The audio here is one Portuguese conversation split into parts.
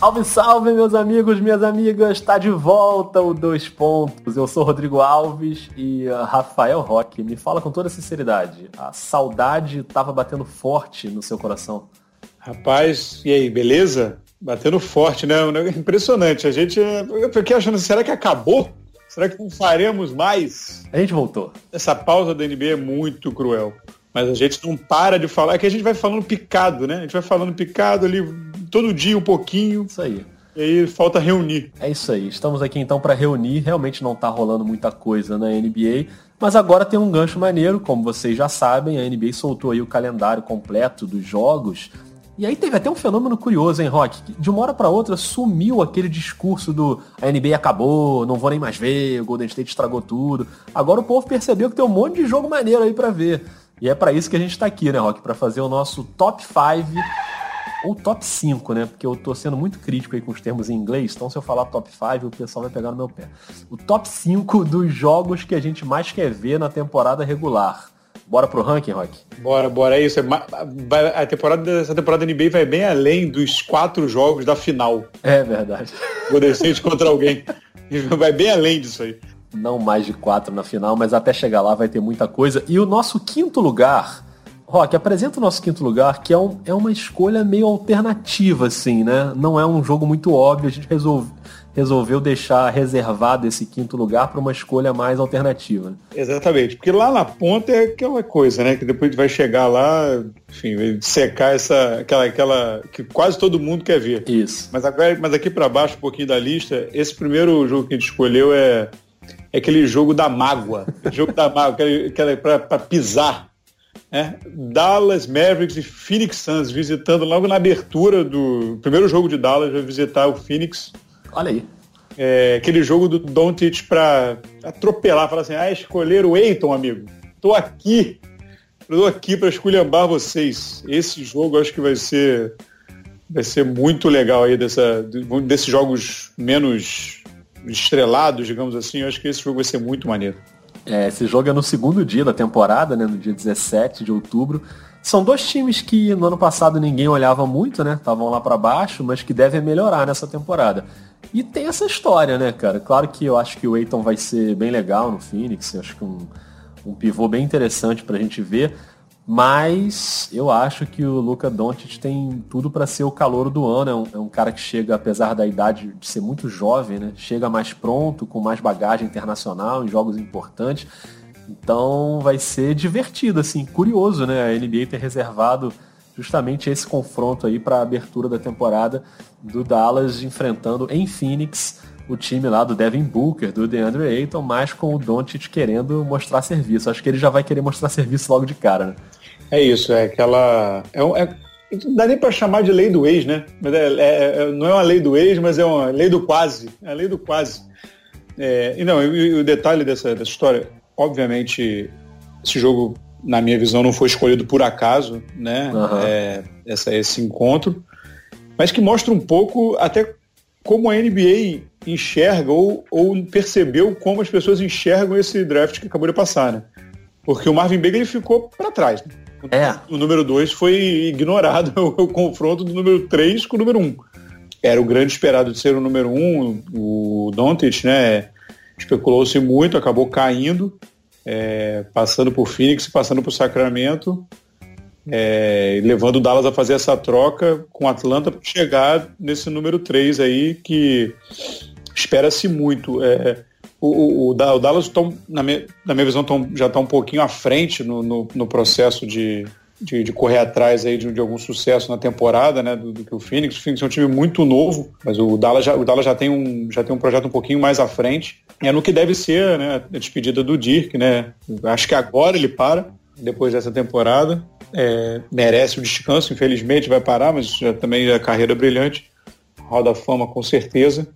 Salve, salve, meus amigos, minhas amigas. Está de volta o Dois Pontos. Eu sou Rodrigo Alves e uh, Rafael Roque. Me fala com toda sinceridade. A saudade estava batendo forte no seu coração. Rapaz, e aí, beleza? Batendo forte, né? Impressionante. A gente. Eu fiquei achando, será que acabou? Será que não faremos mais? A gente voltou. Essa pausa da NBA é muito cruel. Mas a gente não para de falar, é que a gente vai falando picado, né? A gente vai falando picado ali todo dia um pouquinho. Isso aí. E aí falta reunir. É isso aí. Estamos aqui então para reunir. Realmente não está rolando muita coisa na NBA, mas agora tem um gancho maneiro, como vocês já sabem, a NBA soltou aí o calendário completo dos jogos. E aí teve até um fenômeno curioso, hein, Rock? De uma hora para outra sumiu aquele discurso do a NBA acabou, não vou nem mais ver, o Golden State estragou tudo. Agora o povo percebeu que tem um monte de jogo maneiro aí para ver. E é para isso que a gente está aqui, né, Rock? Para fazer o nosso top 5 ou top 5, né? Porque eu tô sendo muito crítico aí com os termos em inglês, então se eu falar top 5, o pessoal vai pegar no meu pé. O top 5 dos jogos que a gente mais quer ver na temporada regular. Bora pro ranking, Rock? Bora, bora. É isso. A temporada, essa temporada da NBA vai bem além dos quatro jogos da final. É verdade. Golden State contra alguém. Vai bem além disso aí. Não mais de quatro na final, mas até chegar lá vai ter muita coisa. E o nosso quinto lugar Rock, apresenta o nosso quinto lugar, que é, um, é uma escolha meio alternativa, assim, né? Não é um jogo muito óbvio, a gente resolve, resolveu deixar reservado esse quinto lugar para uma escolha mais alternativa. Exatamente, porque lá na ponta é aquela coisa, né? Que depois vai chegar lá, enfim, vai secar essa, aquela, aquela que quase todo mundo quer ver. Isso. Mas agora, mas aqui para baixo um pouquinho da lista, esse primeiro jogo que a gente escolheu é, é aquele jogo da mágoa, jogo da mágoa, aquele, para pisar é, Dallas Mavericks e Phoenix Suns visitando logo na abertura do primeiro jogo de Dallas, vai visitar o Phoenix. Olha aí. É, aquele jogo do Doncic para atropelar, falar assim, ah, escolher o Eiton, amigo. Tô aqui. Tô aqui para esculhambar vocês. Esse jogo acho que vai ser vai ser muito legal aí dessa, desses jogos menos estrelados, digamos assim. Eu acho que esse jogo vai ser muito maneiro. É, esse jogo é no segundo dia da temporada, né, no dia 17 de outubro. São dois times que no ano passado ninguém olhava muito, né? Estavam lá para baixo, mas que devem melhorar nessa temporada. E tem essa história, né, cara? Claro que eu acho que o Eiton vai ser bem legal no Phoenix, acho que um, um pivô bem interessante pra gente ver. Mas eu acho que o Luca Doncic tem tudo para ser o calor do ano. É um, é um, cara que chega, apesar da idade de ser muito jovem, né? Chega mais pronto, com mais bagagem internacional em jogos importantes. Então vai ser divertido, assim, curioso, né? A NBA ter reservado justamente esse confronto aí para a abertura da temporada do Dallas enfrentando em Phoenix o time lá do Devin Booker, do DeAndre Ayton, mas com o Doncic querendo mostrar serviço. Acho que ele já vai querer mostrar serviço logo de cara, né? É isso, é aquela. É, é, não dá nem para chamar de lei do ex, né? É, é, é, não é uma lei do ex, mas é uma lei do quase. É a lei do quase. É, e não, e, o detalhe dessa, dessa história, obviamente, esse jogo, na minha visão, não foi escolhido por acaso, né? Uhum. Essa, esse encontro, mas que mostra um pouco até como a NBA enxerga ou, ou percebeu como as pessoas enxergam esse draft que acabou de passar, né? Porque o Marvin Bagley ficou para trás. Né? É. O número 2 foi ignorado o, confronto do número 3 com o número 1. Um. Era o grande esperado de ser o número 1, um, o Doncic, né? Especulou-se muito, acabou caindo, é, passando por Phoenix, passando por Sacramento, é, levando o Dallas a fazer essa troca com o Atlanta para chegar nesse número 3 aí que espera-se muito. É, o, o, o Dallas, tão, na, minha, na minha visão, tão, já está um pouquinho à frente no, no, no processo de, de, de, correr atrás aí de, de, algum sucesso na temporada, né, do, que o Phoenix. O Phoenix é um time muito novo, mas o Dallas já, o Dallas já tem um já tem um projeto um pouquinho mais à frente. É no que deve ser, né, a despedida do Dirk, né? Acho que agora ele para depois dessa temporada. É, merece o descanso, infelizmente vai parar, mas já também é carreira brilhante. Roda Fama com certeza.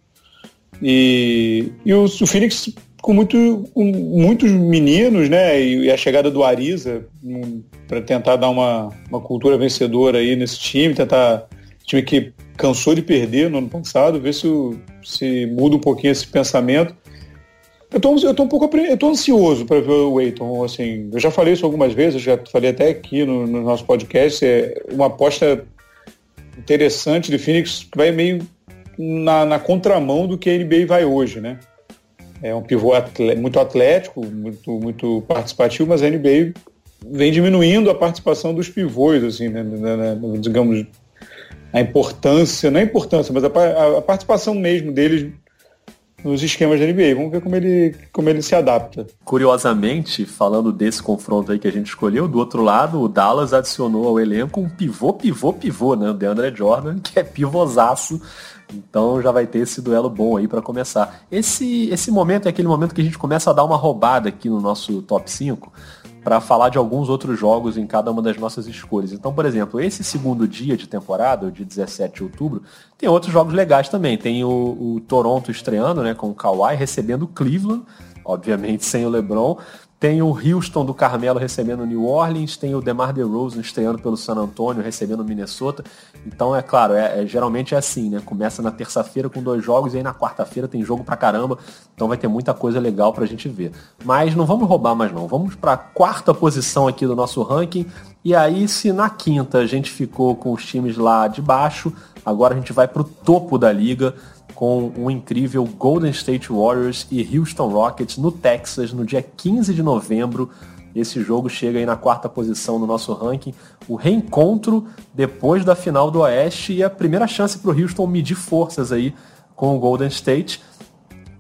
E, e o, o Phoenix com, muito, com muitos meninos, né? E, e a chegada do Ariza um, para tentar dar uma, uma cultura vencedora aí nesse time, tentar. Time que cansou de perder no ano passado, ver se, se muda um pouquinho esse pensamento. Eu tô, eu tô um pouco eu tô ansioso para ver o Eiton, assim, eu já falei isso algumas vezes, já falei até aqui no, no nosso podcast, é uma aposta interessante de Phoenix que vai meio na, na contramão do que a NBA vai hoje, né? É um pivô muito atlético, muito, muito participativo, mas a NBA vem diminuindo a participação dos pivôs, assim, né, digamos, a importância, não a importância, mas a, a, participação mesmo deles nos esquemas da NBA. Vamos ver como ele, como ele se adapta. Curiosamente, falando desse confronto aí que a gente escolheu, do outro lado, o Dallas adicionou ao elenco um pivô, pivô, pivô, né? O DeAndre Jordan, que é pivosaço. Então já vai ter esse duelo bom aí para começar. Esse, esse momento é aquele momento que a gente começa a dar uma roubada aqui no nosso top 5 para falar de alguns outros jogos em cada uma das nossas escolhas. Então, por exemplo, esse segundo dia de temporada, o de 17 de outubro, tem outros jogos legais também. Tem o, o Toronto estreando, né, com o Kawhi recebendo o Cleveland, obviamente sem o LeBron. Tem o Houston do Carmelo recebendo New Orleans, tem o DeMar DeRozan estreando pelo San Antonio, recebendo Minnesota. Então, é claro, é, é geralmente é assim, né? Começa na terça-feira com dois jogos e aí na quarta-feira tem jogo pra caramba. Então vai ter muita coisa legal pra gente ver. Mas não vamos roubar mais não. Vamos pra quarta posição aqui do nosso ranking. E aí, se na quinta a gente ficou com os times lá de baixo, agora a gente vai pro topo da liga com um incrível Golden State Warriors e Houston Rockets no Texas no dia 15 de novembro. Esse jogo chega aí na quarta posição no nosso ranking. O reencontro depois da final do Oeste e a primeira chance para o Houston medir forças aí com o Golden State,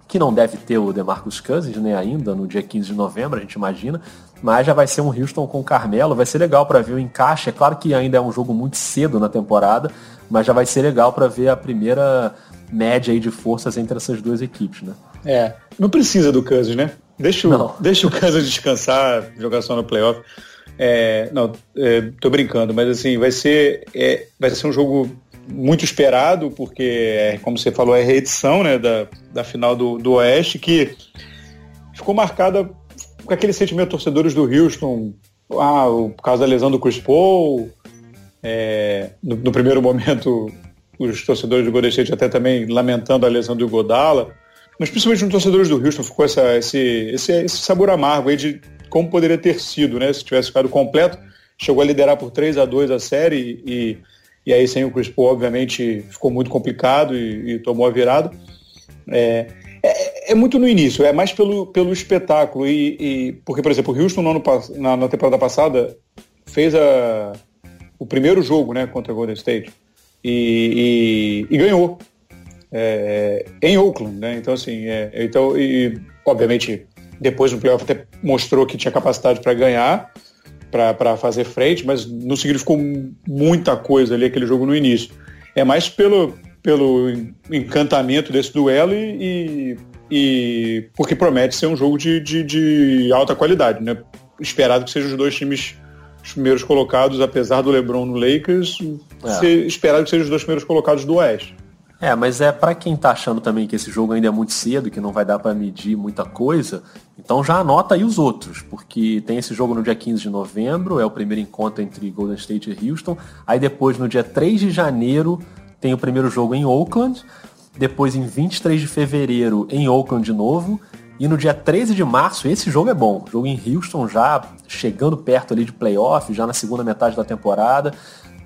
que não deve ter o DeMarcus Cousins nem né, ainda no dia 15 de novembro, a gente imagina, mas já vai ser um Houston com Carmelo, vai ser legal para ver o encaixe. É claro que ainda é um jogo muito cedo na temporada, mas já vai ser legal para ver a primeira média aí de forças entre essas duas equipes, né? É, não precisa do Kansas, né? Deixa o, deixa o Kansas descansar, jogar só no playoff. É, não, é, tô brincando, mas assim, vai ser, é, vai ser um jogo muito esperado, porque, é, como você falou, é reedição né, da, da final do, do Oeste, que ficou marcada com aquele sentimento torcedores do Houston, ah, por causa da lesão do Chris Paul, é, no, no, primeiro momento os torcedores do Golden State até também lamentando a lesão do Godala, mas principalmente os torcedores do Houston ficou essa, esse, esse, esse sabor amargo aí de como poderia ter sido, né? Se tivesse ficado completo, chegou a liderar por 3 a 2 a série e, e aí sem o Chris Paul, obviamente, ficou muito complicado e, e tomou a virada. É, é, é, muito no início, é mais pelo, pelo espetáculo. E, e porque, por exemplo, o Houston no ano, na, na temporada passada fez a, o primeiro jogo né, contra o Golden State e, e, e ganhou é, em Oakland, né? Então assim, é, então e obviamente depois no playoff até mostrou que tinha capacidade para ganhar, para fazer frente, mas não significou muita coisa ali aquele jogo no início. É mais pelo pelo encantamento desse duelo e, e, e porque promete ser um jogo de, de, de alta qualidade, né? Esperado que sejam os dois times os primeiros colocados, apesar do LeBron no Lakers, é. esperado que sejam os dois primeiros colocados do Oeste. É, mas é para quem tá achando também que esse jogo ainda é muito cedo, que não vai dar para medir muita coisa, então já anota aí os outros, porque tem esse jogo no dia 15 de novembro, é o primeiro encontro entre Golden State e Houston. Aí depois, no dia 3 de janeiro, tem o primeiro jogo em Oakland. Depois, em 23 de fevereiro, em Oakland de novo. E no dia 13 de março, esse jogo é bom. Jogo em Houston já chegando perto ali de playoff, já na segunda metade da temporada.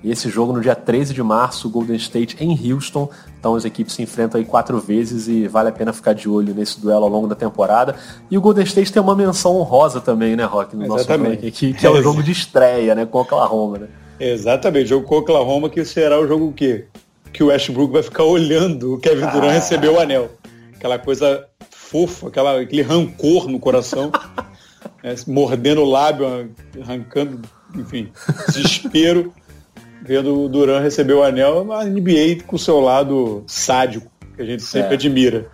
Esse jogo no dia 13 de março, Golden State em Houston. Então as equipes se enfrentam aí quatro vezes e vale a pena ficar de olho nesse duelo ao longo da temporada. E o Golden State tem uma menção honrosa também, né, Rock, no Exatamente. nosso ranking aqui, que é o jogo de estreia, né, com o Oklahoma, né? Exatamente, jogo com o Oklahoma que será o jogo que que o Westbrook vai ficar olhando o Kevin Durant ah. receber o anel. Aquela coisa fofa, aquela, aquele rancor no coração, né, mordendo o lábio, arrancando, enfim, desespero, vendo o Duran receber o anel, a NBA com o seu lado sádico, que a gente sempre é. admira.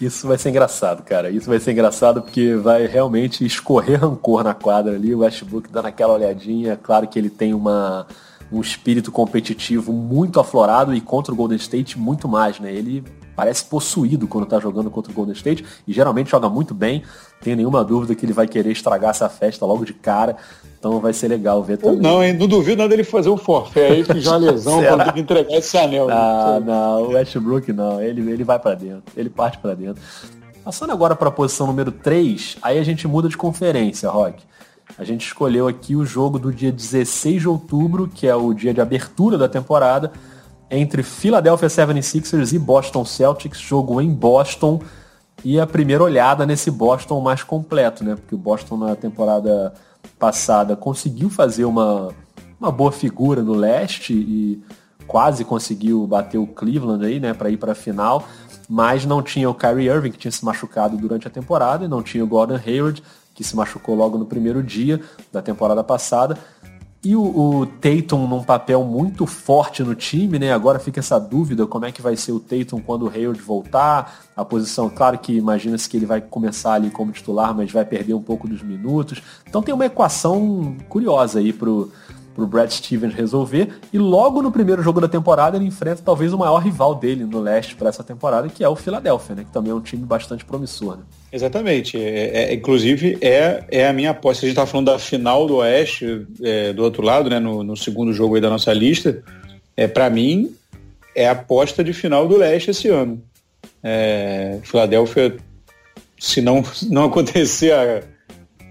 Isso vai ser engraçado, cara. Isso vai ser engraçado porque vai realmente escorrer rancor na quadra ali. O Westbrook dando aquela olhadinha. Claro que ele tem uma, um espírito competitivo muito aflorado e contra o Golden State muito mais, né? Ele parece possuído quando tá jogando contra o Golden State e geralmente joga muito bem. Tenho nenhuma dúvida que ele vai querer estragar essa festa logo de cara. Então vai ser legal ver também. Não, hein? Não duvido nada dele fazer um forfé aí, que já é lesão quando tem que entregar esse anel. Né? Não, não, o Westbrook não. Ele, ele vai para dentro. Ele parte para dentro. Passando agora para a posição número 3, aí a gente muda de conferência, Rock. A gente escolheu aqui o jogo do dia 16 de outubro, que é o dia de abertura da temporada, entre Philadelphia 76ers e Boston Celtics, jogo em Boston. E a primeira olhada nesse Boston mais completo, né? Porque o Boston na temporada passada conseguiu fazer uma, uma boa figura no leste e quase conseguiu bater o Cleveland aí, né, para ir para a final, mas não tinha o Kyrie Irving que tinha se machucado durante a temporada e não tinha o Gordon Hayward que se machucou logo no primeiro dia da temporada passada. E o, o Tatum num papel muito forte no time, né? Agora fica essa dúvida como é que vai ser o Tatum quando o Hayward voltar. A posição, claro que imagina-se que ele vai começar ali como titular, mas vai perder um pouco dos minutos. Então tem uma equação curiosa aí pro, pro Brad Stevens resolver. E logo no primeiro jogo da temporada ele enfrenta talvez o maior rival dele no leste para essa temporada, que é o Philadelphia, né? Que também é um time bastante promissor. Né? Exatamente. É, é, inclusive é, é a minha aposta. A gente está falando da final do Oeste, é, do outro lado, né? No, no, segundo jogo aí da nossa lista. É, para mim, é a aposta de final do Leste esse ano. É, Filadélfia, se não, não acontecer a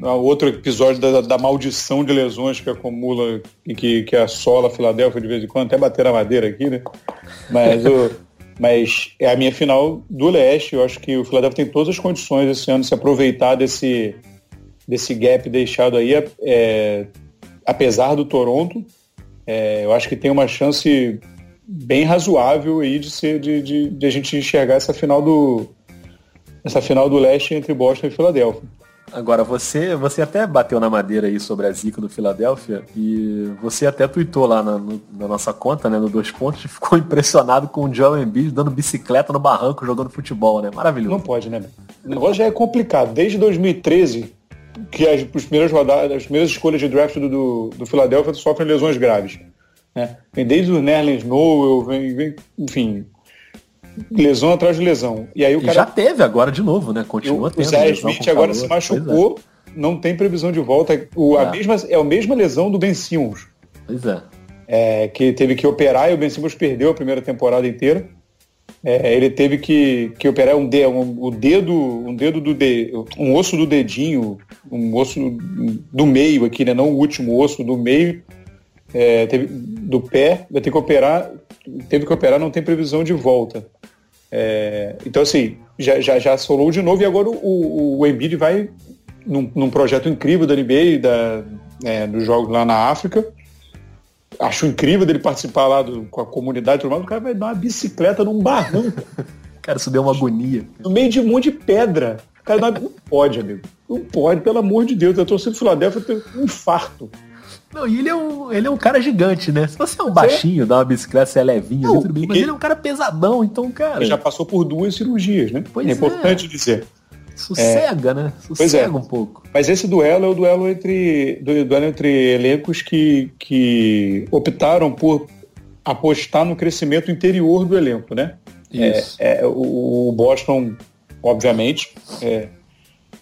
outro episódio da, da, maldição de lesões que acumula e que, que assola a Filadélfia de vez em quando, até bater na madeira aqui, né? Mas, o, mas é a minha final do leste. Eu acho que o Filadélfia tem todas as condições esse ano de se aproveitar desse, desse gap deixado aí, é, apesar do Toronto. É, eu acho que tem uma chance bem razoável aí de ser de, de, de a gente enxergar essa final do essa final do leste entre Boston e Filadélfia. Agora, você, você até bateu na madeira aí sobre a zica do Filadélfia e você até tweetou lá na, no, na nossa conta, né, no Dois Pontos, e ficou impressionado com o Joel Embiid dando bicicleta no barranco jogando futebol, né? Maravilhoso. Não pode, né? O negócio já é complicado. Desde 2013, que as, as primeiras rodadas, as primeiras escolhas de draft do, do, do Filadélfia sofrem lesões graves. Né? Vem desde o Nerlens Noel, vem, vem, enfim, lesão atrás de lesão. E aí o e cara. já teve agora de novo, né? Continua tendo. O Zé Smith agora se machucou, é. não tem previsão de volta. O, é. A mesma, é a mesma lesão do Ben Simmons. Pois é. é. Que teve que operar e o Ben Simmons perdeu a primeira temporada inteira. É, ele teve que, que operar um, de, um, o dedo, um dedo do de, um osso do dedinho, um osso do meio aqui, né? Não o último osso do meio, é, teve, do pé, vai ter que operar, teve que operar, não tem previsão de volta. É, então, assim, já, já, já solou de novo e agora o, o Embiid vai num, num projeto incrível da NBA, da, é, dos jogos lá na África. Acho incrível dele participar lá do, com a comunidade tudo mais. O cara vai dar uma bicicleta num barranco. cara, isso deu uma agonia. No meio de um monte de pedra. O cara não, pode, amigo. Não pode, pelo amor de Deus. Eu tô sendo Filadélfia, tenho um infarto. Não, e ele é, um, ele é um cara gigante, né? Se você é um baixinho, dá uma bicicleta, você é levinho, não, bem, mas ele é um cara pesadão, então, cara. Ele já passou por duas cirurgias, né? Pois é importante é. dizer. Sossega, é. né? Sossega é. um pouco. Mas esse duelo é o duelo entre, duelo entre elencos que, que optaram por apostar no crescimento interior do elenco, né? Isso. É, é o, o Boston, obviamente, é,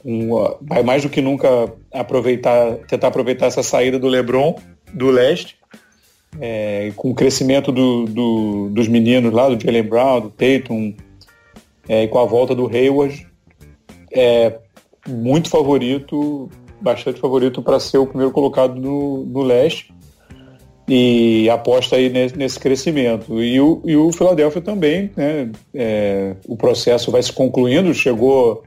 um, vai mais do que nunca aproveitar, tentar aproveitar essa saída do LeBron do leste, é, com o crescimento do, do, dos meninos lá, do Jalen Brown, do Tatum, é, e com a volta do Hayward, é muito favorito, bastante favorito para ser o primeiro colocado no, no leste e aposta aí nesse, crescimento. E o, e o Philadelphia também, né, é, o processo vai se concluindo, chegou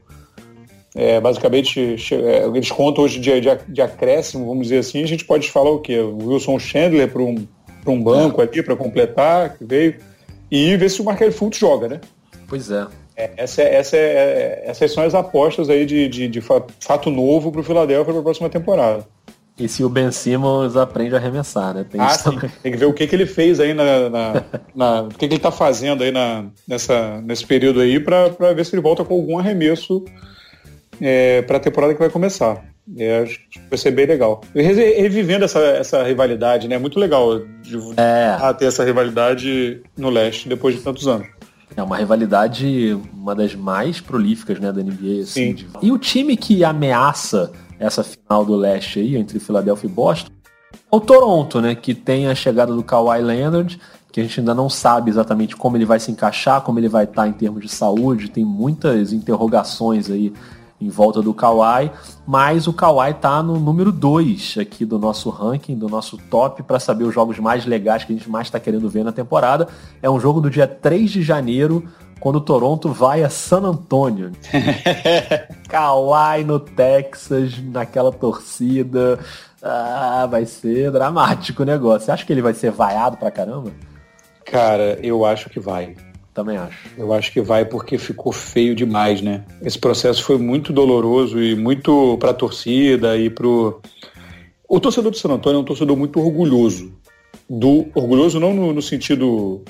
é, basicamente, é, eles contam hoje de, de, de, acréscimo, vamos dizer assim, a gente pode falar o quê? O Wilson Chandler para um, um banco aqui para completar, que veio, e ver se o Markel Fultz joga, né? Pois é. é essa, essa é, essas são as apostas aí de, de, de fato novo para o Philadelphia para a próxima temporada. E se o Ben Simmons aprende a arremessar, né? Tem, ah, tem que ver o que, que ele fez aí na. na, na o que, que ele está fazendo aí na, nessa, nesse período aí para ver se ele volta com algum arremesso é, para a temporada que vai começar. É, acho que vai ser bem legal. Revivendo essa, essa rivalidade, né? É muito legal de, é. ter essa rivalidade no leste depois de tantos anos. É uma rivalidade, uma das mais prolíficas né, da NBA. Assim, de... E o time que ameaça essa final do leste aí, entre Philadelphia e Boston, é o Toronto, né? Que tem a chegada do Kawhi Leonard, que a gente ainda não sabe exatamente como ele vai se encaixar, como ele vai estar em termos de saúde, tem muitas interrogações aí em volta do Kawhi, mas o Kawhi tá no número 2 aqui do nosso ranking, do nosso top, para saber os jogos mais legais que a gente mais está querendo ver na temporada. É um jogo do dia 3 de janeiro, quando o Toronto vai a San Antonio. Kawhi no Texas, naquela torcida. Ah, vai ser dramático o negócio. Você acha que ele vai ser vaiado pra caramba? Cara, eu acho que vai. Também acho. Eu acho que vai porque ficou feio demais, né? Esse processo foi muito doloroso e muito para a torcida e pro. O torcedor do San Antônio é um torcedor muito orgulhoso. Do orgulhoso não no, no sentido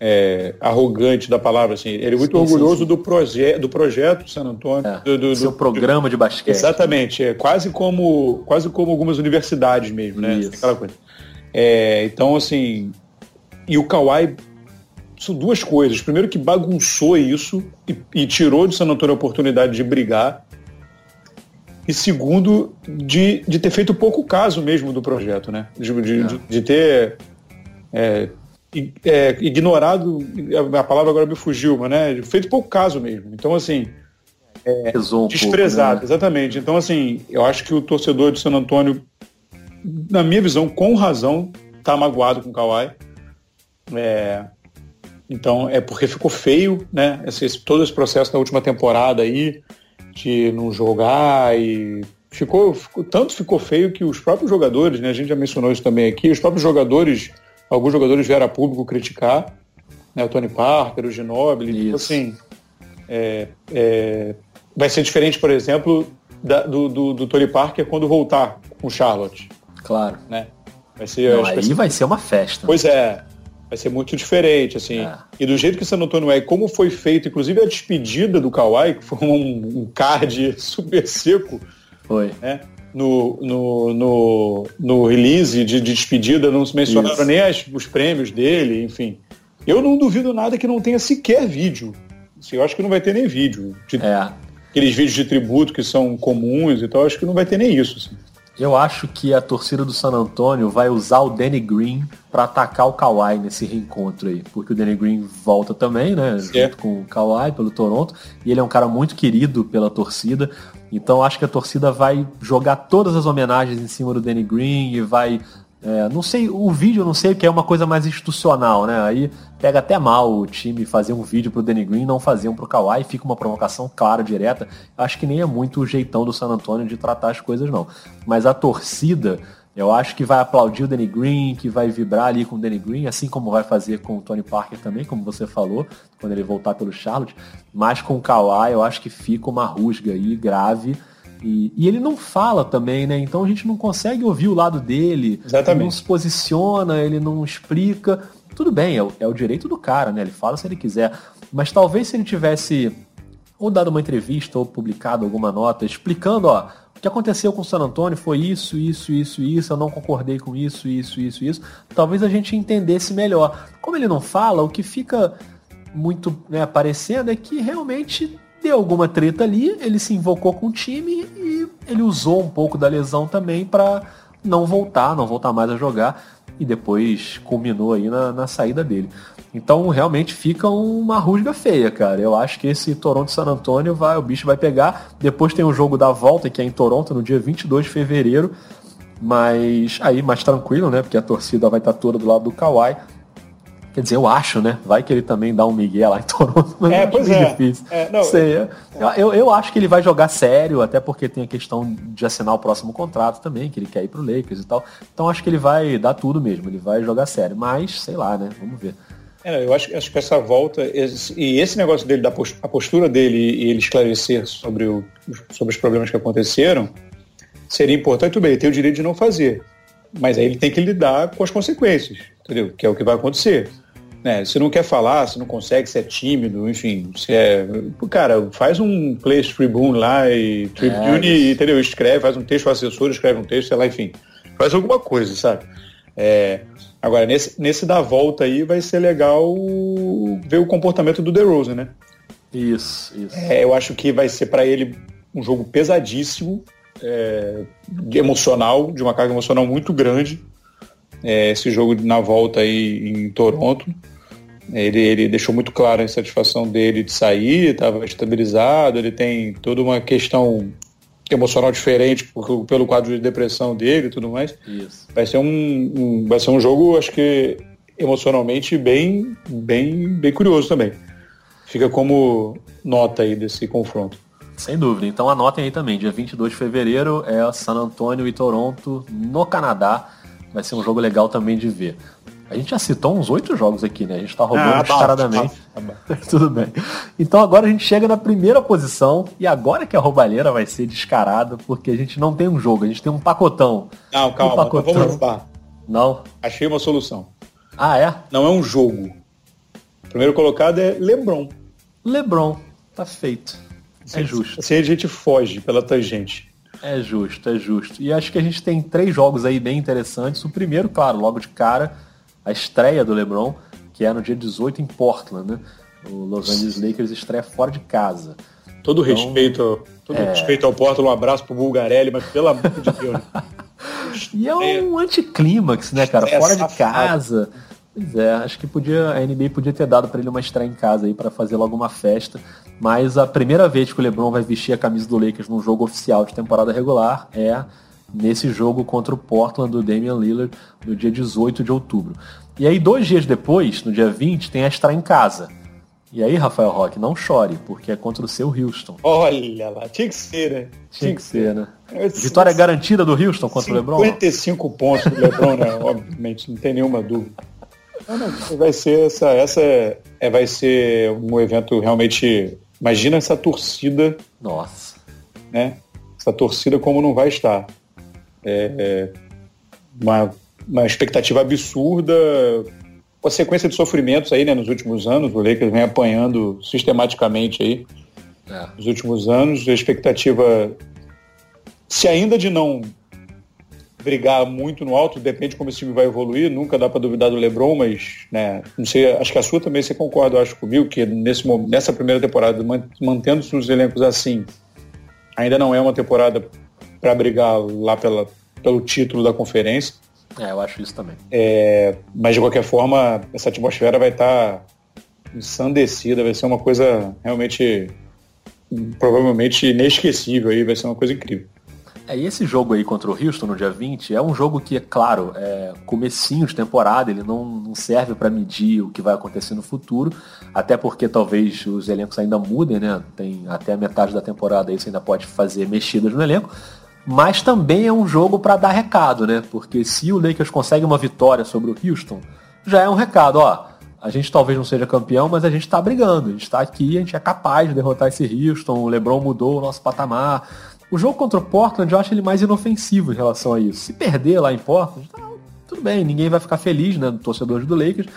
é, arrogante da palavra, assim. Ele é muito sim, orgulhoso sim, sim. Do, proje do projeto San Antônio. É, do, do, seu do, programa de basquete. Exatamente. É quase como, quase como algumas universidades mesmo, né? Isso. Aquela coisa. É, então, assim. E o Kawhi duas coisas. Primeiro que bagunçou isso e, e tirou de San Antônio a oportunidade de brigar. E segundo, de, de ter feito pouco caso mesmo do projeto, né? De, de, de, de ter é, é, ignorado, a palavra agora me fugiu, mas né? Feito pouco caso mesmo. Então, assim. É, um desprezado, pouco, né? exatamente. Então, assim, eu acho que o torcedor de San Antônio, na minha visão, com razão, tá magoado com o Kawhi. É, então é porque ficou feio, né? Esse, todo esse processo da última temporada aí, de não jogar e ficou, ficou, tanto ficou feio que os próprios jogadores, né? A gente já mencionou isso também aqui, os próprios jogadores, alguns jogadores vieram a público criticar, né? O Tony Parker, o Ginobili, tipo assim, é, é, vai ser diferente, por exemplo, da, do, do, do Tony Parker quando voltar com o Charlotte. Claro. Né? Vai ser, não, aí vai ser uma festa. Pois é, vai ser muito diferente, assim. É. E do jeito que o San Antonio é, como foi feito, inclusive a despedida do Kawhi, que foi um, um card super seco. Foi. Né? No, no, no, no release de, de, despedida não se mencionaram Isso. nem as, os prêmios dele, enfim. Eu não duvido nada que não tenha sequer vídeo. Assim, eu acho que não vai ter nem vídeo. De, é. Aqueles vídeos de tributo que são comuns e tal, acho que não vai ter nem isso. Assim. Eu acho que a torcida do San Antonio vai usar o Danny Green para atacar o Kawhi nesse reencontro aí, porque o Danny Green volta também, né, junto com o Kawhi pelo Toronto, e ele é um cara muito querido pela torcida. Então acho que a torcida vai jogar todas as homenagens em cima do Danny Green e vai é, não sei, o vídeo não sei que é uma coisa mais institucional, né? Aí pega até mal o time fazer um vídeo pro Danny Green não fazer um pro Kawhi, fica uma provocação clara, direta. Acho que nem é muito o jeitão do San Antonio de tratar as coisas, não. Mas a torcida, eu acho que vai aplaudir o Danny Green, que vai vibrar ali com o Danny Green, assim como vai fazer com o Tony Parker também, como você falou, quando ele voltar pelo Charlotte. Mas com o Kawhi, eu acho que fica uma rusga aí grave e, e, ele não fala também, né? Então a gente não consegue ouvir o lado dele. Exatamente. Ele não se posiciona, ele não explica. Tudo bem, é o, é o direito do cara, né? Ele fala se ele quiser. Mas talvez se ele tivesse ou dado uma entrevista ou publicado alguma nota explicando, ó, o que aconteceu com o San Antônio foi isso, isso, isso, isso, eu não concordei com isso, isso, isso, isso. Talvez a gente entendesse melhor. Como ele não fala, o que fica muito né, aparecendo é que realmente deu alguma treta ali, ele se invocou com o time e ele usou um pouco da lesão também para não voltar, não voltar mais a jogar e depois culminou aí na, na, saída dele. Então realmente fica uma rusga feia, cara. Eu acho que esse Toronto San Antonio vai, o bicho vai pegar. Depois tem o jogo da volta que é em Toronto no dia 22 de fevereiro, mas aí mais tranquilo, né? Porque a torcida vai estar toda do lado do Kawhi. Quer dizer, eu acho, né? Vai que ele também dá um Miguel lá em Toronto, mas é, pois é. difícil. É, não, Sei, é. eu, eu acho que ele vai jogar sério, até porque tem a questão de assinar o próximo contrato também, que ele quer ir pro Lakers e tal. Então acho que ele vai dar tudo mesmo, ele vai jogar sério. Mas, sei lá, né? Vamos ver. É, eu acho, acho que essa volta, esse, e esse negócio dele, da a postura dele e ele esclarecer sobre, o, sobre os problemas que aconteceram, seria importante, tudo bem, ele tem o direito de não fazer. Mas aí ele tem que lidar com as consequências, entendeu? Que é o que vai acontecer né? Você não quer falar, você não consegue, você é tímido, enfim, você é. Cara, faz um place tribune lá e tribune, é, entendeu? Escreve, faz um texto assessor, escreve um texto, sei lá, enfim. Faz alguma coisa, sabe? É, agora, nesse, nesse da volta aí vai ser legal ver o comportamento do DeRozan, né? Isso, isso. É, eu acho que vai ser para ele um jogo pesadíssimo, é, emocional, de uma carga emocional muito grande. É, esse jogo na volta aí em Toronto. Ele, ele deixou muito claro a insatisfação dele de sair, estava estabilizado, ele tem toda uma questão emocional diferente por, pelo quadro de depressão dele e tudo mais. Isso. Vai ser um, um, vai ser um jogo, acho que emocionalmente bem, bem, bem curioso também. Fica como nota aí desse confronto. Sem dúvida. Então anotem aí também, dia 22 de fevereiro é San Antonio e Toronto no Canadá. Vai ser um jogo legal também de ver. A gente já citou uns oito jogos aqui, né? A gente está roubando ah, descaradamente. Tá, tá Tudo bem. Então agora a gente chega na primeira posição e agora que a roubalheira vai ser descarada, porque a gente não tem um jogo, a gente tem um pacotão. Não, calma, um pacotão. vamos ajudar. Não? Achei uma solução. Ah, é? Não é um jogo. O primeiro colocado é Lebron. Lebron. Tá feito. É justo. Assim a gente foge pela tangente. É justo, é justo. E acho que a gente tem três jogos aí bem interessantes. O primeiro, claro, logo de cara, a estreia do LeBron, que é no dia 18 em Portland, né? O Los Angeles Lakers estreia fora de casa. Todo então, respeito, todo é... respeito ao Portland, um abraço pro Bulgarelli, mas pelo amor de Deus. e é um anticlímax, né, cara? Fora de casa. Pois é, acho que podia a NBA podia ter dado para ele uma estreia em casa aí para fazer logo uma festa, mas a primeira vez que o LeBron vai vestir a camisa do Lakers num jogo oficial de temporada regular é nesse jogo contra o Portland do Damian Lillard no dia 18 de outubro. E aí dois dias depois, no dia 20, tem a estreia em casa. E aí, Rafael Roque, não chore, porque é contra o seu Houston. Olha lá, tinha que ser, né? Tinha, tinha que ser, né? Vitória garantida do Houston contra o LeBron? 55 pontos do LeBron, né? Obviamente, não tem nenhuma dúvida. Não, não, vai ser essa, essa é, é, vai ser um evento realmente. Imagina essa torcida. Nossa. Né? Essa torcida como não vai estar. É, é uma, uma expectativa absurda. Com a sequência de sofrimentos aí, né, nos últimos anos, o Lakers vem apanhando sistematicamente aí. É. Nos últimos anos, a expectativa, se ainda de não brigar muito no alto, depende como esse time vai evoluir, nunca dá para duvidar do LeBron, mas né, não sei, acho que a sua também você concorda, acho comigo que nesse nessa primeira temporada mantendo-se os elencos assim, ainda não é uma temporada para brigar lá pela, pelo título da conferência. É, eu acho isso também. É, mas de qualquer forma, essa atmosfera vai estar tá ensandecida, vai ser uma coisa realmente provavelmente inesquecível aí, vai ser uma coisa incrível. É, e esse jogo aí contra o Houston no dia 20 é um jogo que, é claro, é comecinho de temporada, ele não, não serve para medir o que vai acontecer no futuro, até porque talvez os elencos ainda mudem, né? Tem até a metade da temporada aí você ainda pode fazer mexidas no elenco. Mas também é um jogo para dar recado, né? Porque se o Lakers consegue uma vitória sobre o Houston, já é um recado, ó. A gente talvez não seja campeão, mas a gente está brigando. A gente está aqui, a gente é capaz de derrotar esse Houston. O LeBron mudou o nosso patamar o jogo contra o Portland eu acho ele mais inofensivo em relação a isso. Se perder lá em Portland, tá, tudo bem, ninguém vai ficar feliz, né, do torcedor do Lakers.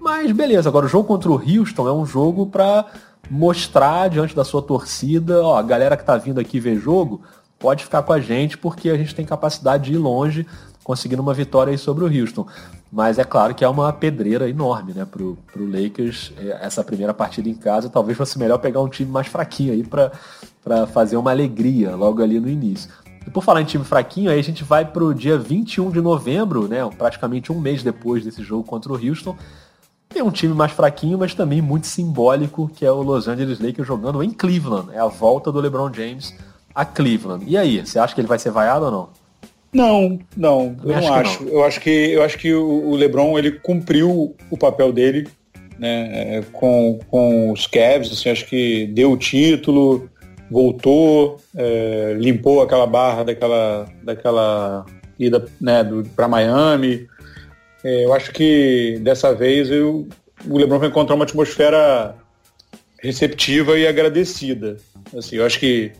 Mas beleza, agora o jogo contra o Houston é um jogo para mostrar diante da sua torcida, ó, a galera que tá vindo aqui ver jogo, pode ficar com a gente porque a gente tem capacidade de ir longe conseguindo uma vitória aí sobre o Houston. Mas é claro que é uma pedreira enorme, né, pro, Lakers é, essa primeira partida em casa. Talvez fosse melhor pegar um time mais fraquinho aí para fazer uma alegria logo ali no início. E por falar em time fraquinho, aí a gente vai para o dia 21 de novembro, né, praticamente um mês depois desse jogo contra o Houston. Tem um time mais fraquinho, mas também muito simbólico, que é o Los Angeles Lakers jogando em Cleveland. É a volta do LeBron James a Cleveland. E aí, você acha que ele vai ser vaiado ou não? Não, não, eu, não acho. Não. Eu acho que eu acho que o LeBron ele cumpriu o papel dele, né, é, com, com os Cavs. Assim, acho que deu o título, voltou, é, limpou aquela barra daquela, daquela ida né, para Miami. É, eu acho que dessa vez eu, o LeBron vai encontrar uma atmosfera receptiva e agradecida. Assim, eu acho que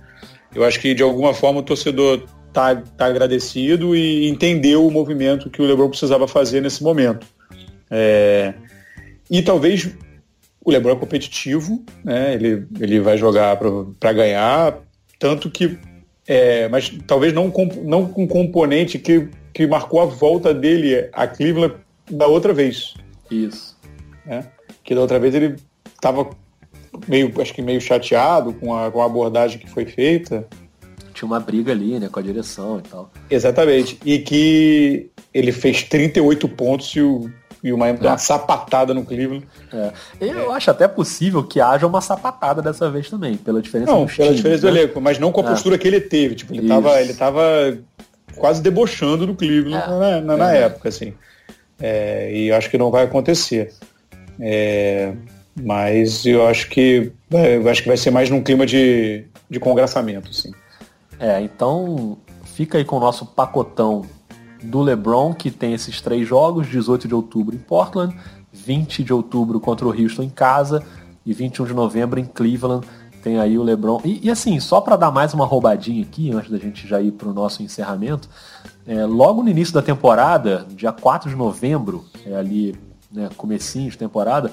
eu acho que de alguma forma o torcedor tá, tá agradecido e entendeu o movimento que o LeBron precisava fazer nesse momento. É, e talvez o LeBron é competitivo, né? Ele, ele vai jogar para ganhar, tanto que, é, mas talvez não, não com componente que, que marcou a volta dele a Cleveland da outra vez. Isso. Né? Que da outra vez ele estava meio, acho que meio chateado com a, com a abordagem que foi feita. Tinha uma briga ali, né, com a direção e tal. Exatamente. E que ele fez 38 pontos e o e o Miami deu uma sapatada no Cleveland. É. Eu é. acho até possível que haja uma sapatada dessa vez também, pela diferença Não, pela times, diferença né? do elenco, mas não com a é. postura que ele teve. Tipo, ele estava ele tava quase debochando do Cleveland é. na, na, na época, assim. e acho que não vai acontecer. Mas eu acho que eu acho que vai ser mais num clima de, de congraçamento, assim. É, então fica aí com o nosso pacotão do LeBron, que tem esses três jogos, 18 de outubro em Portland, 20 de outubro contra o Houston em casa e 21 de novembro em Cleveland. Tem aí o LeBron. E, e assim, só para dar mais uma roubadinha aqui, antes da gente já ir para o nosso encerramento, é, logo no início da temporada, dia 4 de novembro, é ali, né, comecinho de temporada,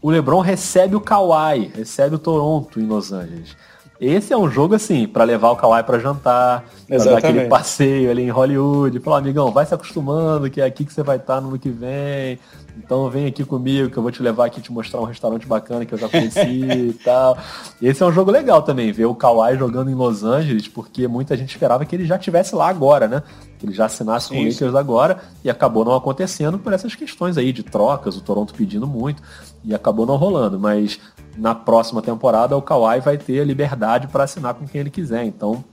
o LeBron recebe o Kawhi, recebe o Toronto em Los Angeles. Esse é um jogo assim, para levar o Kawhi para jantar, pra dar aquele passeio ali em Hollywood, falar, amigão, vai se acostumando que é aqui que você vai estar no ano que vem. Então vem aqui comigo que eu vou te levar aqui te mostrar um restaurante bacana que eu já conheci e tal. Esse é um jogo legal também, ver o Kawhi jogando em Los Angeles, porque muita gente esperava que ele já tivesse lá agora, né? Que ele já assinasse com o Lakers agora e acabou não acontecendo por essas questões aí de trocas, o Toronto pedindo muito e acabou não rolando. Mas na próxima temporada o Kawhi vai ter a liberdade para assinar com quem ele quiser. Então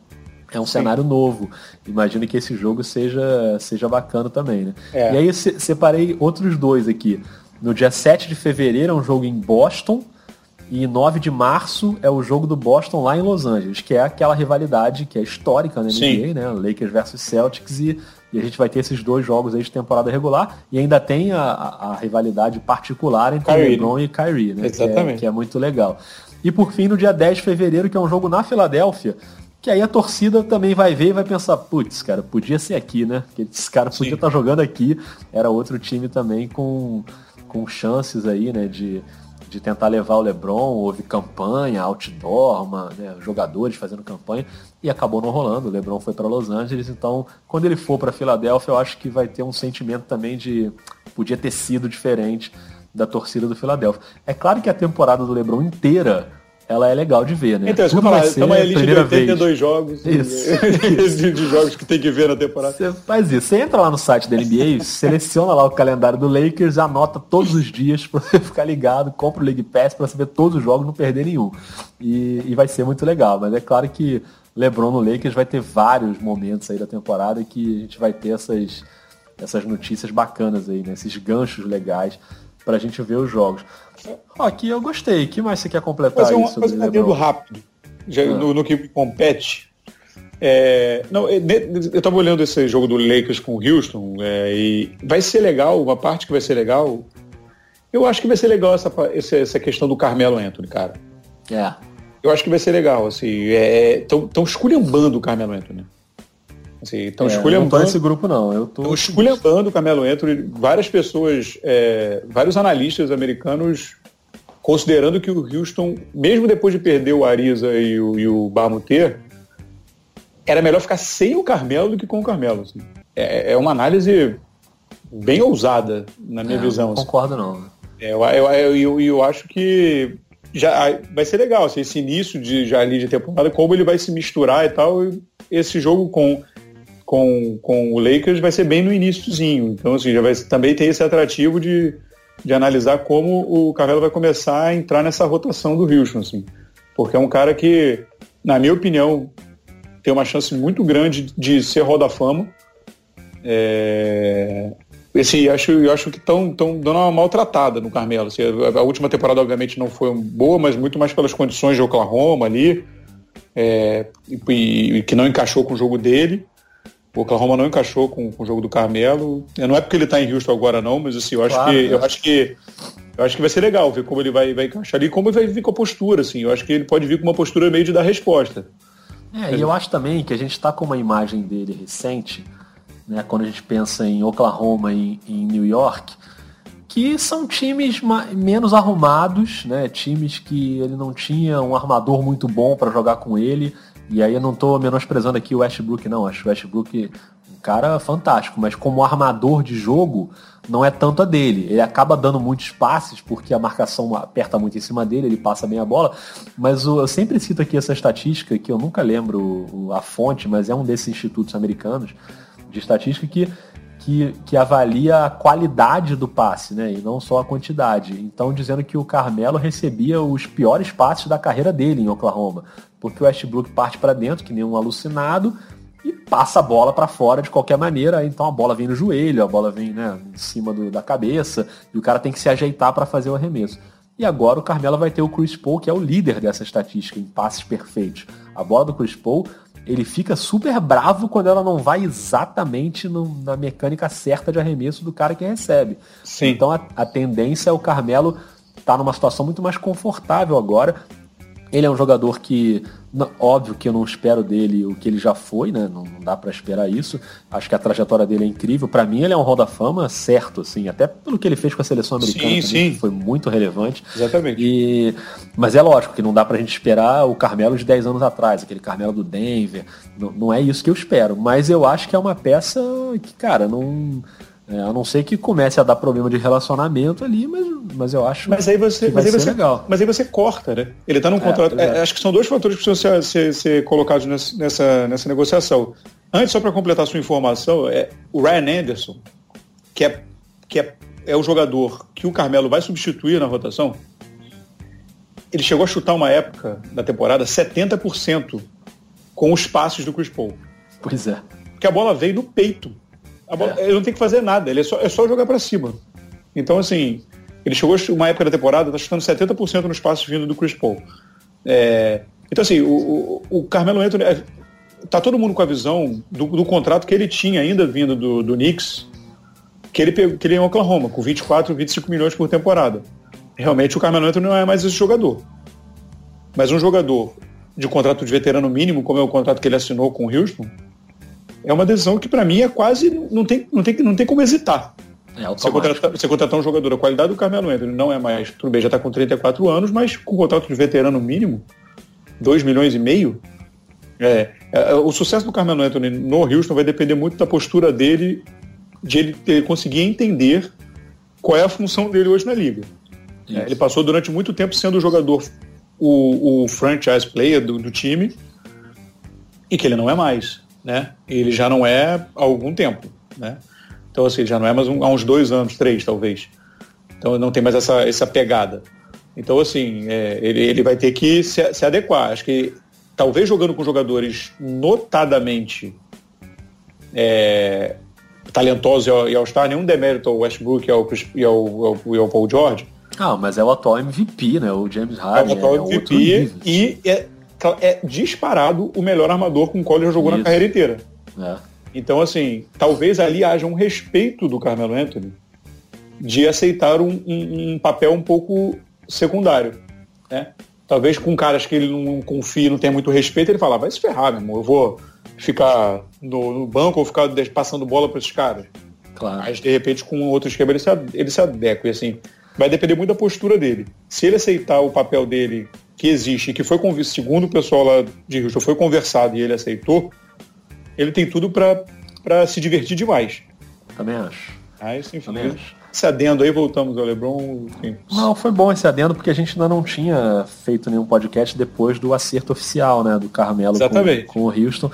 é um Sim. cenário novo. Imagino que esse jogo seja, seja bacana também, né? É. E aí separei outros dois aqui. No dia 7 de fevereiro é um jogo em Boston. E 9 de março é o jogo do Boston lá em Los Angeles, que é aquela rivalidade que é histórica na NBA, Sim. né? Lakers versus Celtics e, e, a gente vai ter esses dois jogos aí de temporada regular e ainda tem a, a, a rivalidade particular entre Kyrie. LeBron e Kyrie, né? Exatamente. Que é, que é muito legal. E por fim, no dia 10 de fevereiro, que é um jogo na Filadélfia, que aí a torcida também vai ver e vai pensar, putz, cara, podia ser aqui, né? Porque esse cara podia estar tá jogando aqui. Era outro time também com, com chances aí, né? De, de tentar levar o LeBron, houve campanha, outdoor, uma, né, jogadores fazendo campanha, e acabou não rolando. O LeBron foi para Los Angeles, então quando ele for para Filadélfia, eu acho que vai ter um sentimento também de podia ter sido diferente da torcida do Filadélfia. É claro que a temporada do LeBron inteira ela é legal de ver, né? Então, Tudo falar, estamos aí lista de 82 vez. jogos isso. De, de, jogos que tem que ver na temporada. Você faz isso. Você entra lá no site da NBA, seleciona lá o calendário do Lakers, anota todos os dias para você ficar ligado, compra o League Pass para você ver todos os jogos, não perder nenhum. E, e vai ser muito legal. Mas é claro que LeBron no Lakers vai ter vários momentos aí da temporada que a gente vai ter essas, essas notícias bacanas aí, né? Esses ganchos legais para a gente ver os jogos. Aqui eu gostei. O que mais você quer completar fazer um, isso? Fazer um adendo rápido, já, ah. no, no, que compete. É, não, é, eu estava olhando esse jogo do Lakers com o Houston é, e vai ser legal, uma parte que vai ser legal. Eu acho que vai ser legal essa, essa, essa questão do Carmelo Anthony, cara. É. Eu acho que vai ser legal, assim. Estão é, esculhambando o Carmelo Anthony. Assim, estão é, esculhambando. Não tô nesse grupo, não. Eu tô. Estão esculhambando o Carmelo Anthony. Várias pessoas, é, vários analistas americanos considerando que o Houston, mesmo depois de perder o Ariza e o, e o Barmuter, era melhor ficar sem o Carmelo do que com o Carmelo. Assim. É, é, uma análise bem ousada, na minha é, visão. Não assim. concordo, não. É, eu, eu, eu, eu, acho que já vai ser legal assim, esse início de já ali de temporada, como ele vai se misturar e tal. Esse jogo com com, com o Lakers vai ser bem no iníciozinho. Então, assim, já vai também tem esse atrativo de, de analisar como o Carmelo vai começar a entrar nessa rotação do Houston, assim. Porque é um cara que, na minha opinião, tem uma chance muito grande de ser roda fama. É... Assim, acho, eu acho que estão dando uma maltratada no Carmelo. Assim, a, a, última temporada, obviamente, não foi boa, mas muito mais pelas condições de Oklahoma ali, é, e, e, que não encaixou com o jogo dele. O Oklahoma não encaixou com, com o jogo do Carmelo. Não é porque ele está em Houston agora não, mas assim, eu acho claro, que eu acho que eu acho que vai ser legal ver como ele vai, vai encaixar ali, como ele vai vir com a postura, assim. Eu acho que ele pode vir com uma postura meio de dar resposta. É, e eu acho também que a gente está com uma imagem dele recente, né, quando a gente pensa em Oklahoma e em New York, que são times menos arrumados, né, times que ele não tinha um armador muito bom para jogar com ele, e aí eu não estou menosprezando aqui o Westbrook, não. Acho o Westbrook um cara fantástico, mas como armador de jogo, não é tanto a dele. Ele acaba dando muitos passes, porque a marcação aperta muito em cima dele, ele passa bem a bola. Mas eu sempre cito aqui essa estatística, que eu nunca lembro a fonte, mas é um desses institutos americanos de estatística que que, que avalia a qualidade do passe, né? E não só a quantidade. Então, dizendo que o Carmelo recebia os piores passes da carreira dele em Oklahoma. Porque o Westbrook parte para dentro, que nem um alucinado, e passa a bola para fora de qualquer maneira. Então a bola vem no joelho, a bola vem né, em cima do, da cabeça, e o cara tem que se ajeitar para fazer o arremesso. E agora o Carmelo vai ter o Chris Paul, que é o líder dessa estatística em passes perfeitos. A bola do Chris Paul ele fica super bravo quando ela não vai exatamente no, na mecânica certa de arremesso do cara que recebe. Sim. Então a, a tendência é o Carmelo estar tá numa situação muito mais confortável agora. Ele é um jogador que Óbvio que eu não espero dele o que ele já foi, né? Não, não dá para esperar isso. Acho que a trajetória dele é incrível. Para mim, ele é um Hall da Fama certo, assim, até pelo que ele fez com a seleção americana, sim, também, sim. foi muito relevante. Exatamente. E... Mas é lógico que não dá pra gente esperar o Carmelo de 10 anos atrás, aquele Carmelo do Denver. Não, não é isso que eu espero. Mas eu acho que é uma peça que, cara, não é, a não ser que comece a dar problema de relacionamento ali, mas, mas eu acho mas aí você, que vai mas aí você, legal. Mas aí você corta, né? Ele está num é, contrato. É, acho que são dois fatores que precisam ser, ser, ser colocados nessa, nessa negociação. Antes, só para completar a sua informação, é, o Ryan Anderson, que, é, que é, é o jogador que o Carmelo vai substituir na rotação, ele chegou a chutar uma época da temporada 70% com os passes do Chris Paul. Pois é. Porque a bola veio no peito Bola. Ele não tem que fazer nada, ele é só, é só jogar para cima. Então, assim, ele chegou uma época da temporada, tá chutando 70% nos passos vindo do Chris Paul. É, então, assim, o, o, o Carmelo Anthony. É, tá todo mundo com a visão do, do, contrato que ele tinha ainda vindo do, do Knicks, que ele, pegou, que ele é em Oklahoma, com 24, 25 milhões por temporada. Realmente o Carmelo Anthony não é mais esse jogador. Mas um jogador de contrato de veterano mínimo, como é o contrato que ele assinou com o Houston, é uma decisão que para mim é quase não tem, não tem, não tem como hesitar. É você, contratar, você contratar um jogador, a qualidade do Carmelo Anthony não é mais, tudo bem, já está com 34 anos, mas com contrato de veterano mínimo, 2 milhões e meio, é, é, o sucesso do Carmelo Anthony no Houston vai depender muito da postura dele, de ele ter, conseguir entender qual é a função dele hoje na liga. É, ele passou durante muito tempo sendo o jogador, o, o franchise player do, do time, e que ele não é mais né? Ele já não é há algum tempo, né? Então, assim, já não é mais um, há uns dois anos, três, talvez. Então, não tem mais essa, essa pegada. Então, assim, é, ele, ele vai ter que se, se adequar. Acho que talvez jogando com jogadores notadamente é, talentosos e All-Star, nenhum demérito ao Westbrook e ao, e ao, ao, ao Paul George. Ah, mas é o atual MVP, né? O James Harden. É o atual é MVP e é, é disparado o melhor armador com o qual ele jogou Isso. na carreira inteira. É. Então, assim, talvez ali haja um respeito do Carmelo Anthony de aceitar um, um, um papel um pouco secundário. Né? Talvez com caras que ele não confia, não tem muito respeito, ele fala, vai se ferrar, meu irmão, eu vou ficar no, no banco ou ficar passando bola para esses caras. Claro. Mas, de repente, com outro esquema, ele se, ele se adequa. E, assim, vai depender muito da postura dele. Se ele aceitar o papel dele que existe e que foi, segundo o pessoal lá de Houston, foi conversado e ele aceitou, ele tem tudo para se divertir demais. Também acho. Ah, isso, enfim, Também acho. Esse adendo aí, voltamos ao LeBron. Enfim. Não, foi bom esse adendo porque a gente ainda não tinha feito nenhum podcast depois do acerto oficial, né, do Carmelo com, com, o Houston.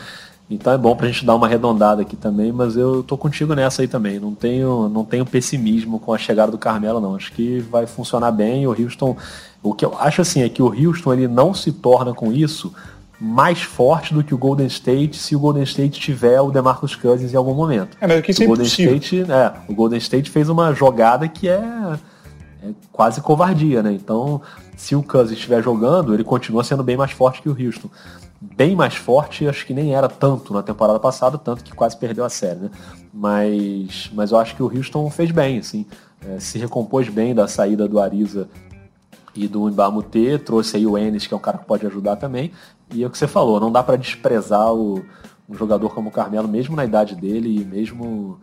Então é bom pra gente dar uma arredondada aqui também, mas eu tô contigo nessa aí também. Não tenho, não tenho pessimismo com a chegada do Carmelo, não. Acho que vai funcionar bem. O Houston o que eu acho assim é que o Houston ele não se torna com isso mais forte do que o Golden State se o Golden State tiver o DeMarcus Cousins em algum momento. É, mas o é Golden State, é, o Golden State fez uma jogada que é, é, quase covardia, né? Então, se o Cousins estiver jogando, ele continua sendo bem mais forte que o Houston. Bem mais forte, acho que nem era tanto na temporada passada, tanto que quase perdeu a série, né? Mas, mas eu acho que o Houston fez bem, assim. É, se recompôs bem da saída do Ariza e do Mbamute, trouxe aí o Enes, que é um cara que pode ajudar também. E é o que você falou, não dá para desprezar o, um jogador como o Carmelo, mesmo na idade dele e mesmo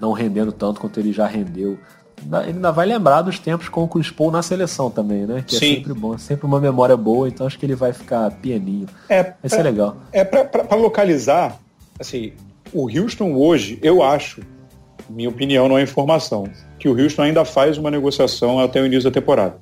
não rendendo tanto quanto ele já rendeu. Ele ainda vai lembrar dos tempos com o Chris Paul na seleção também, né? Que é Sim. é sempre bom, sempre uma memória boa, então acho que ele vai ficar pianinho. É, vai ser é, legal. É para localizar, assim, o Houston hoje, eu acho, minha opinião não é informação, que o Houston ainda faz uma negociação até o início da temporada.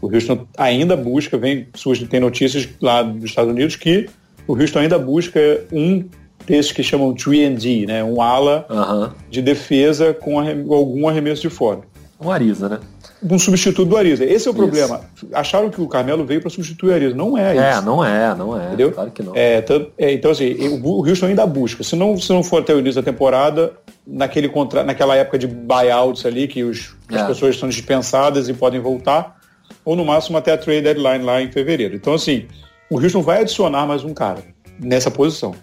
O Houston ainda busca, vem, surge, tem notícias lá dos Estados Unidos que o Houston ainda busca um desses que chamam 3D, né? Um ala Aham. de defesa com arrem- algum arremesso de fora. Um Ariza, né? Um substituto do Ariza. Esse é o Isso. problema. Acharam que o Carmelo veio para substituir o Ariza. Não é, É, isso. não é, não é. Entendeu? Claro que não. É, tanto- é, então, assim, o Houston ainda busca. Se não, se não for até o início da temporada, naquele contra, naquela época de buyouts ali, que os, as É. pessoas estão dispensadas e podem voltar, ou no máximo até a trade deadline lá em fevereiro. Então, assim, o Houston vai adicionar mais um cara nessa posição.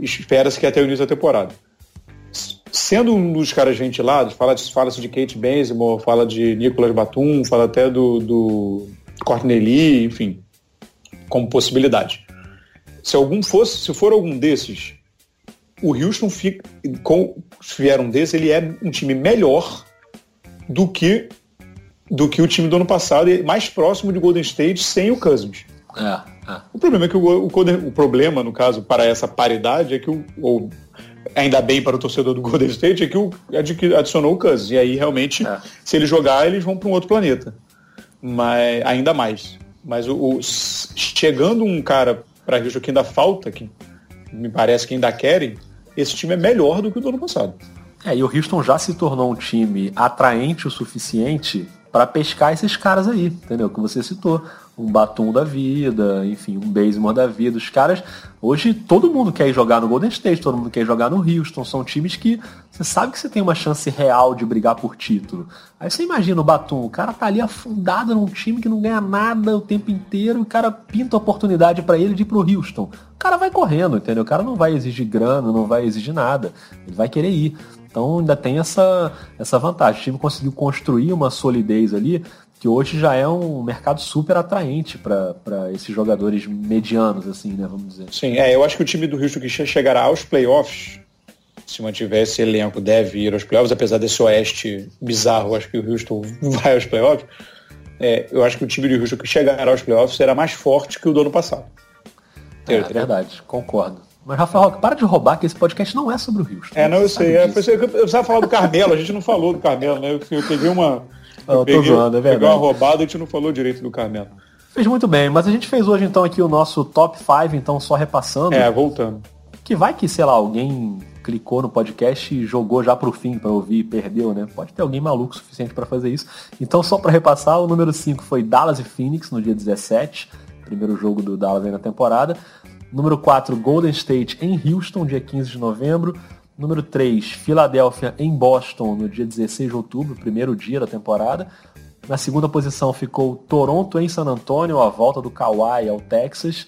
Espera-se que até o início da temporada. Sendo um dos caras ventilados, fala-se fala de Kate Benzemore, fala de Nicolas Batum, fala até do, do Courtney Lee, enfim, como possibilidade. Se algum fosse, se for algum desses, o Houston fica, com, se vier um desses, ele é um time melhor do que do que o time do ano passado mais próximo de Golden State sem o Cousins. É, é. O problema é que o, o, Golden- o problema, no caso, para essa paridade é que o, ou ainda bem para o torcedor do Golden State, é que o adicionou o Cousins. E aí realmente, É. se ele jogar, eles vão para um outro planeta. Mas ainda mais. Mas o, o- chegando um cara para Houston que ainda falta, que me parece que ainda querem, esse time é melhor do que o do ano passado. É, e o Houston já se tornou um time atraente o suficiente para pescar esses caras aí, entendeu? Que você citou. Um Batum da vida, enfim, um Bazemore da vida. Os caras, hoje todo mundo quer jogar no Golden State, todo mundo quer jogar no Houston. São times que você sabe que você tem uma chance real de brigar por título. Aí você imagina o Batum, o cara tá ali afundado num time que não ganha nada o tempo inteiro, o cara pinta a oportunidade para ele de ir pro Houston. O cara vai correndo, entendeu? O cara não vai exigir grana, não vai exigir nada. Ele vai querer ir. Então ainda tem essa, essa vantagem. O time conseguiu construir uma solidez ali que hoje já é um mercado super atraente para esses jogadores medianos, assim, né? Vamos dizer. Sim, é, eu acho que o time do Houston que che- chegará aos playoffs, se mantiver esse elenco, deve ir aos playoffs, apesar desse oeste bizarro, acho que o Houston vai aos playoffs. É, eu acho que o time do Houston que chegará aos playoffs será mais forte que o do ano passado. É, é verdade, concordo. Mas, Rafael Roque, para de roubar que esse podcast não é sobre o Houston. É, não, eu sei. É, eu precisava falar do Carmelo, a gente não falou do Carmelo, né? Eu, eu peguei uma. Não, tô peguei, zoando, é verdade. uma roubada e a gente não falou direito do Carmelo. Fez muito bem, mas a gente fez hoje então aqui o nosso top 5, então só repassando. É, voltando. Que vai que, sei lá, alguém clicou no podcast e jogou já pro fim pra ouvir e perdeu, né? Pode ter alguém maluco o suficiente pra fazer isso. Então, só pra repassar, o número 5 foi Dallas e Phoenix no dia 17, primeiro jogo do Dallas aí na temporada. Número 4, Golden State em Houston, dia 15 de novembro. Número 3, Filadélfia em Boston, no dia 16 de outubro, primeiro dia da temporada. Na segunda posição ficou Toronto em San Antonio, a volta do Kawhi ao Texas.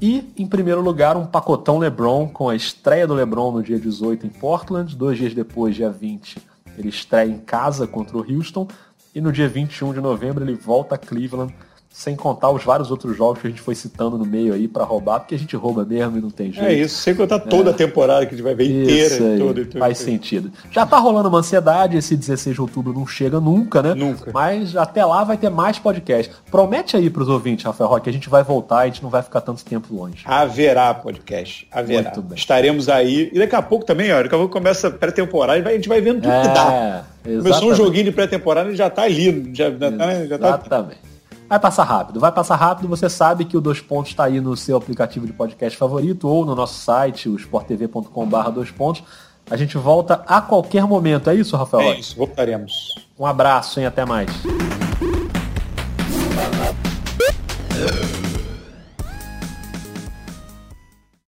E, em primeiro lugar, um pacotão LeBron, com a estreia do LeBron no dia 18 em Portland. Dois dias depois, dia 20, ele estreia em casa contra o Houston. E no dia 21 de novembro, ele volta a Cleveland, sem contar os vários outros jogos que a gente foi citando no meio aí pra roubar, porque a gente rouba mesmo e não tem jeito. É isso, sem contar toda a temporada que a gente vai ver inteira. Aí, toda, faz sentido. Já tá rolando uma ansiedade, esse 16 de outubro não chega nunca, né? Nunca. Mas até lá vai ter mais podcast. Promete aí pros ouvintes, Rafael Roque, que a gente vai voltar, a gente não vai ficar tanto tempo longe. Haverá podcast. Haverá. Muito bem. Estaremos aí. E daqui a pouco também, ó, daqui a pouco começa a pré-temporada e a gente vai vendo tudo que dá. É, Começou um exatamente. joguinho de pré-temporada e já tá ali. Já, já tá, já tá Exatamente. Vai passar rápido, vai passar rápido. Você sabe que o Dois Pontos está aí no seu aplicativo de podcast favorito ou no nosso site, o sporttv.com.br Dois Pontos. A gente volta a qualquer momento. É isso, Rafael? É isso, voltaremos. Um abraço, e Até mais.